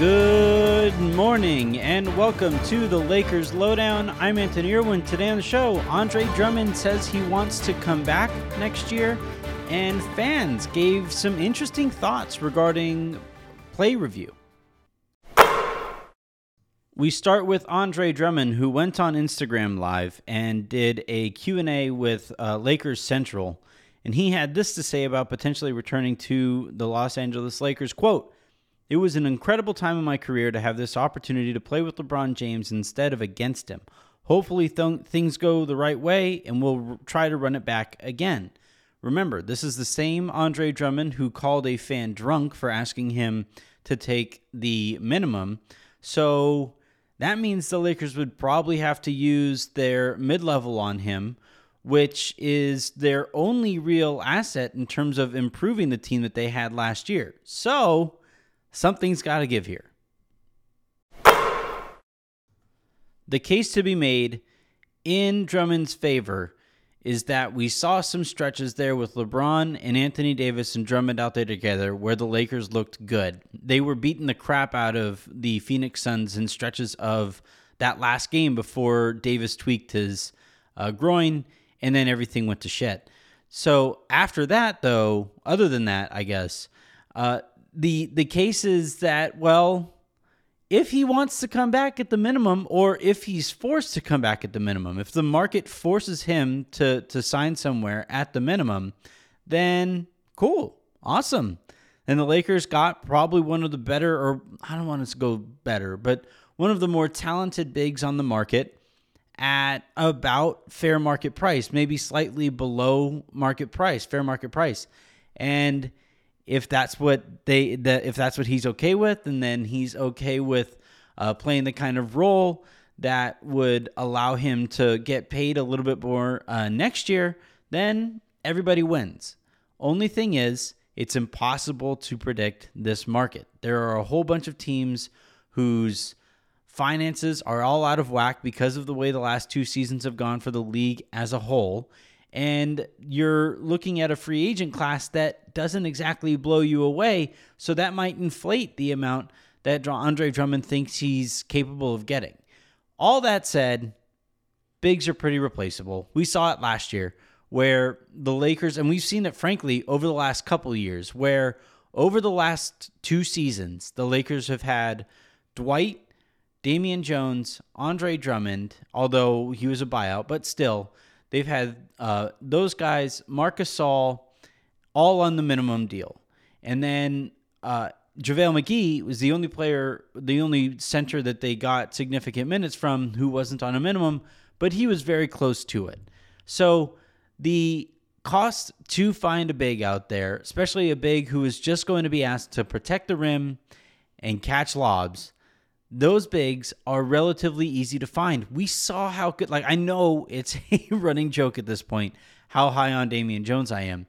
Good morning and welcome to the Lakers Lowdown. I'm Anthony Irwin. Today on the show, Andre Drummond says he wants to come back next year, and fans gave some interesting thoughts regarding play review. We start with Andre Drummond, who went on Instagram Live and did a Q&A with uh, Lakers Central, and he had this to say about potentially returning to the Los Angeles Lakers. Quote, it was an incredible time in my career to have this opportunity to play with LeBron James instead of against him. Hopefully, th- things go the right way and we'll r- try to run it back again. Remember, this is the same Andre Drummond who called a fan drunk for asking him to take the minimum. So that means the Lakers would probably have to use their mid level on him, which is their only real asset in terms of improving the team that they had last year. So Something's got to give here. The case to be made in Drummond's favor is that we saw some stretches there with LeBron and Anthony Davis and Drummond out there together where the Lakers looked good. They were beating the crap out of the Phoenix Suns in stretches of that last game before Davis tweaked his uh, groin and then everything went to shit. So after that, though, other than that, I guess, uh, the the case is that well if he wants to come back at the minimum or if he's forced to come back at the minimum if the market forces him to to sign somewhere at the minimum then cool awesome. And the lakers got probably one of the better or i don't want to go better but one of the more talented bigs on the market at about fair market price maybe slightly below market price fair market price. And if that's what they that if that's what he's okay with, and then he's okay with uh, playing the kind of role that would allow him to get paid a little bit more uh, next year, then everybody wins. Only thing is, it's impossible to predict this market. There are a whole bunch of teams whose finances are all out of whack because of the way the last two seasons have gone for the league as a whole and you're looking at a free agent class that doesn't exactly blow you away. So that might inflate the amount that Andre Drummond thinks he's capable of getting. All that said, bigs are pretty replaceable. We saw it last year where the Lakers, and we've seen it frankly over the last couple years, where over the last two seasons, the Lakers have had Dwight, Damian Jones, Andre Drummond, although he was a buyout, but still They've had uh, those guys, Marcus Gasol, all on the minimum deal. And then uh, JaVale McGee was the only player, the only center that they got significant minutes from who wasn't on a minimum, but he was very close to it. So the cost to find a big out there, especially a big who is just going to be asked to protect the rim and catch lobs, those bigs are relatively easy to find. We saw how good, like, I know it's a running joke at this point how high on Damian Jones I am,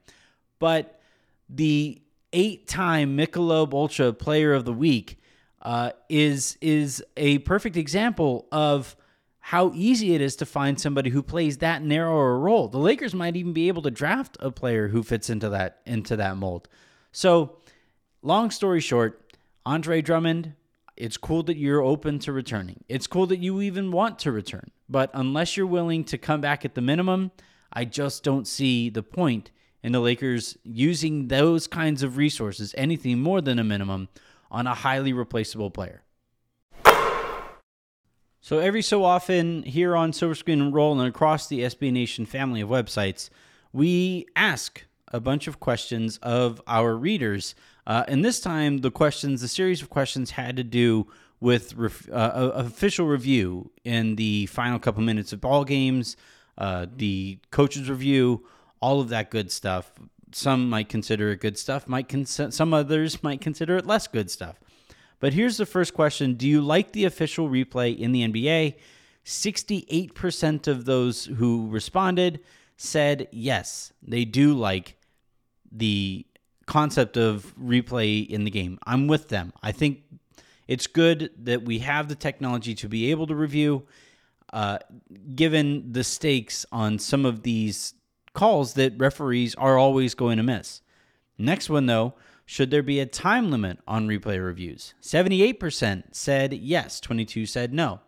but the eight time Michelob Ultra Player of the Week uh, is is a perfect example of how easy it is to find somebody who plays that narrow a role. The Lakers might even be able to draft a player who fits into that into that mold. So, long story short, Andre Drummond it's cool that you're open to returning. It's cool that you even want to return. But unless you're willing to come back at the minimum, I just don't see the point in the Lakers using those kinds of resources, anything more than a minimum, on a highly replaceable player. So every so often here on Silver Screen and Roll and across the SB Nation family of websites, we ask a bunch of questions of our readers uh, and this time, the questions, the series of questions had to do with ref, uh, official review in the final couple minutes of ball games, uh, the coaches review, all of that good stuff. Some might consider it good stuff. Might cons- some others might consider it less good stuff. But here's the first question: Do you like the official replay in the NBA? Sixty-eight percent of those who responded said yes, they do like the concept of replay in the game. I'm with them. I think it's good that we have the technology to be able to review, uh, given the stakes on some of these calls that referees are always going to miss. Next one, though, Should there be a time limit on replay reviews? 78% said yes, 22 said no.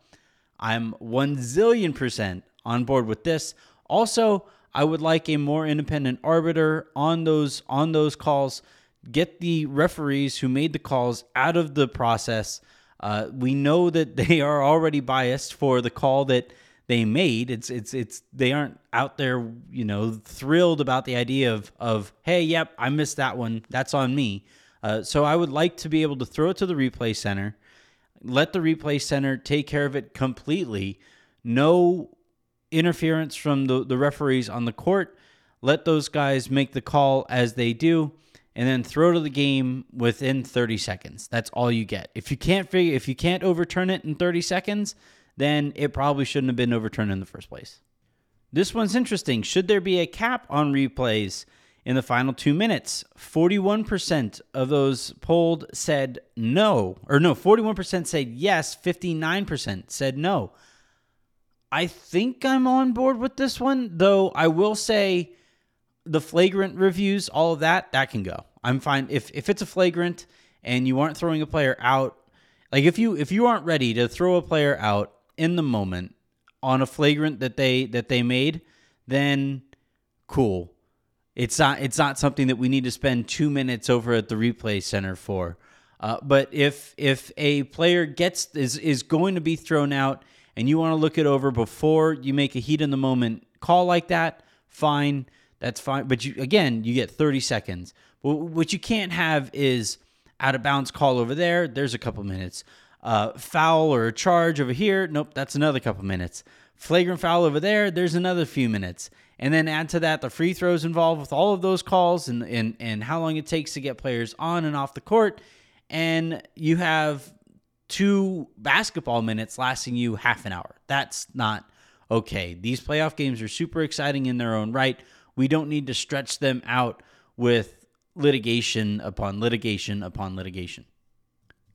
I'm 1 zillion percent on board with this. Also, I would like a more independent arbiter on those on those calls. Get the referees who made the calls out of the process. Uh, we know that they are already biased for the call that they made. It's it's it's they aren't out there, you know, thrilled about the idea of of hey, yep, I missed that one. That's on me. Uh, so I would like to be able to throw it to the replay center, let the replay center take care of it completely. No interference from the, the referees on the court. Let those guys make the call as they do, and then throw to the game within 30 seconds. That's all you get. If you can't figure, if you can't overturn it in 30 seconds, then it probably shouldn't have been overturned in the first place. This one's interesting. Should there be a cap on replays in the final two minutes? 41% of those polled said no, or no, 41% said yes, 59% said no. I think I'm on board with this one, though I will say the flagrant reviews, all of that, that can go. I'm fine if if it's a flagrant and you aren't throwing a player out, like if you if you aren't ready to throw a player out in the moment on a flagrant that they that they made, then cool. It's not it's not something that we need to spend two minutes over at the replay center for. Uh, but if if a player gets is is going to be thrown out and you want to look it over before you make a heat in the moment call like that, fine, that's fine. But you again, you get 30 seconds. What you can't have is out of bounds call over there. There's a couple minutes uh, foul or a charge over here. Nope, that's another couple minutes. Flagrant foul over there. There's another few minutes. And then add to that the free throws involved with all of those calls and, and, and how long it takes to get players on and off the court. And you have two basketball minutes lasting you half an hour. That's not okay. These playoff games are super exciting in their own right. We don't need to stretch them out with litigation upon litigation upon litigation.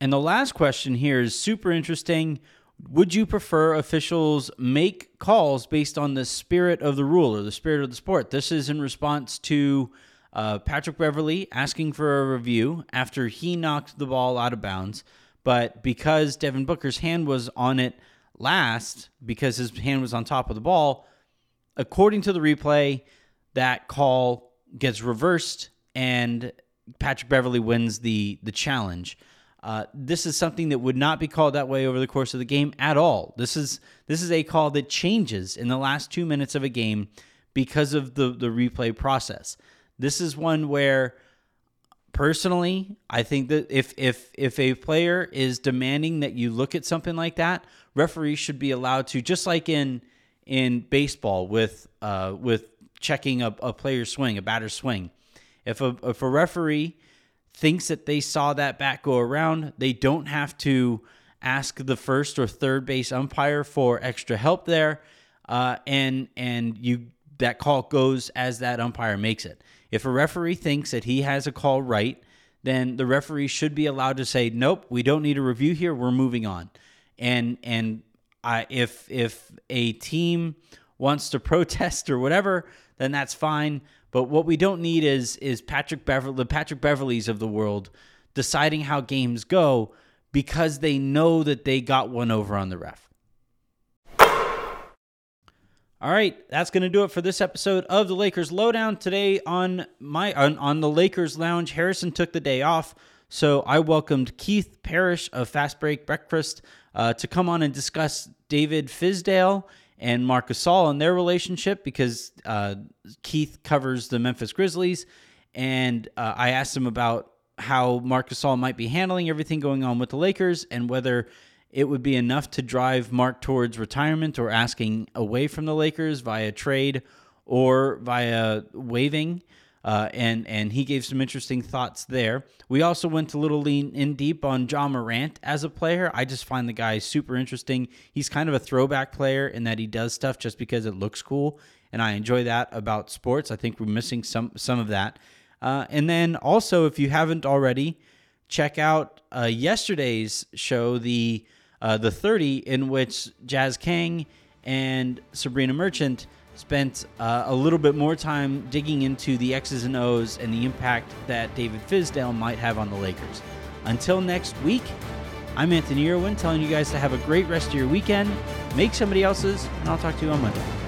And the last question here is super interesting. Would you prefer officials make calls based on the spirit of the rule or the spirit of the sport? This is in response to uh, Patrick Beverley asking for a review after he knocked the ball out of bounds. But because Devin Booker's hand was on it last, because his hand was on top of the ball, according to the replay, that call gets reversed and Patrick Beverley wins the the challenge. Uh, this is something that would not be called that way over the course of the game at all. This is this is a call that changes in the last two minutes of a game because of the the replay process. This is one where personally i think that if if if a player is demanding that you look at something like that referees should be allowed to just like in in baseball with uh with checking a, a player's swing a batter's swing. If a if a referee thinks that they saw that bat go around, they don't have to ask the first or third base umpire for extra help there, uh, and and you that call goes as that umpire makes it. If a referee thinks that he has a call right, then the referee should be allowed to say, "Nope, we don't need a review here. We're moving on." And and I, if if a team wants to protest or whatever, then that's fine. But what we don't need is is Patrick Beverley, the Patrick Beverleys of the world, deciding how games go because they know that they got one over on the ref. All right, that's going to do it for this episode of the Lakers Lowdown. Today on my on, on the Lakers Lounge, Harrison took the day off, so I welcomed Keith Parrish of Fast Break Breakfast uh, to come on and discuss David Fizdale and Marc Gasol and their relationship because uh, Keith covers the Memphis Grizzlies, and uh, I asked him about how Marc Gasol might be handling everything going on with the Lakers and whether it would be enough to drive Marc towards retirement or asking away from the Lakers via trade or via waiving. Uh, and and he gave some interesting thoughts there. We also went a little lean in deep on Ja Morant as a player. I just find the guy super interesting. He's kind of a throwback player in that he does stuff just because it looks cool, and I enjoy that about sports. I think we're missing some some of that. Uh, and then also, if you haven't already, check out uh, yesterday's show, the uh, the 30, in which Jazz Kang and Sabreena Merchant spent uh, a little bit more time digging into the X's and O's and the impact that David Fizdale might have on the Lakers. Until next week, I'm Anthony Irwin telling you guys to have a great rest of your weekend, make somebody else's, and I'll talk to you on Monday.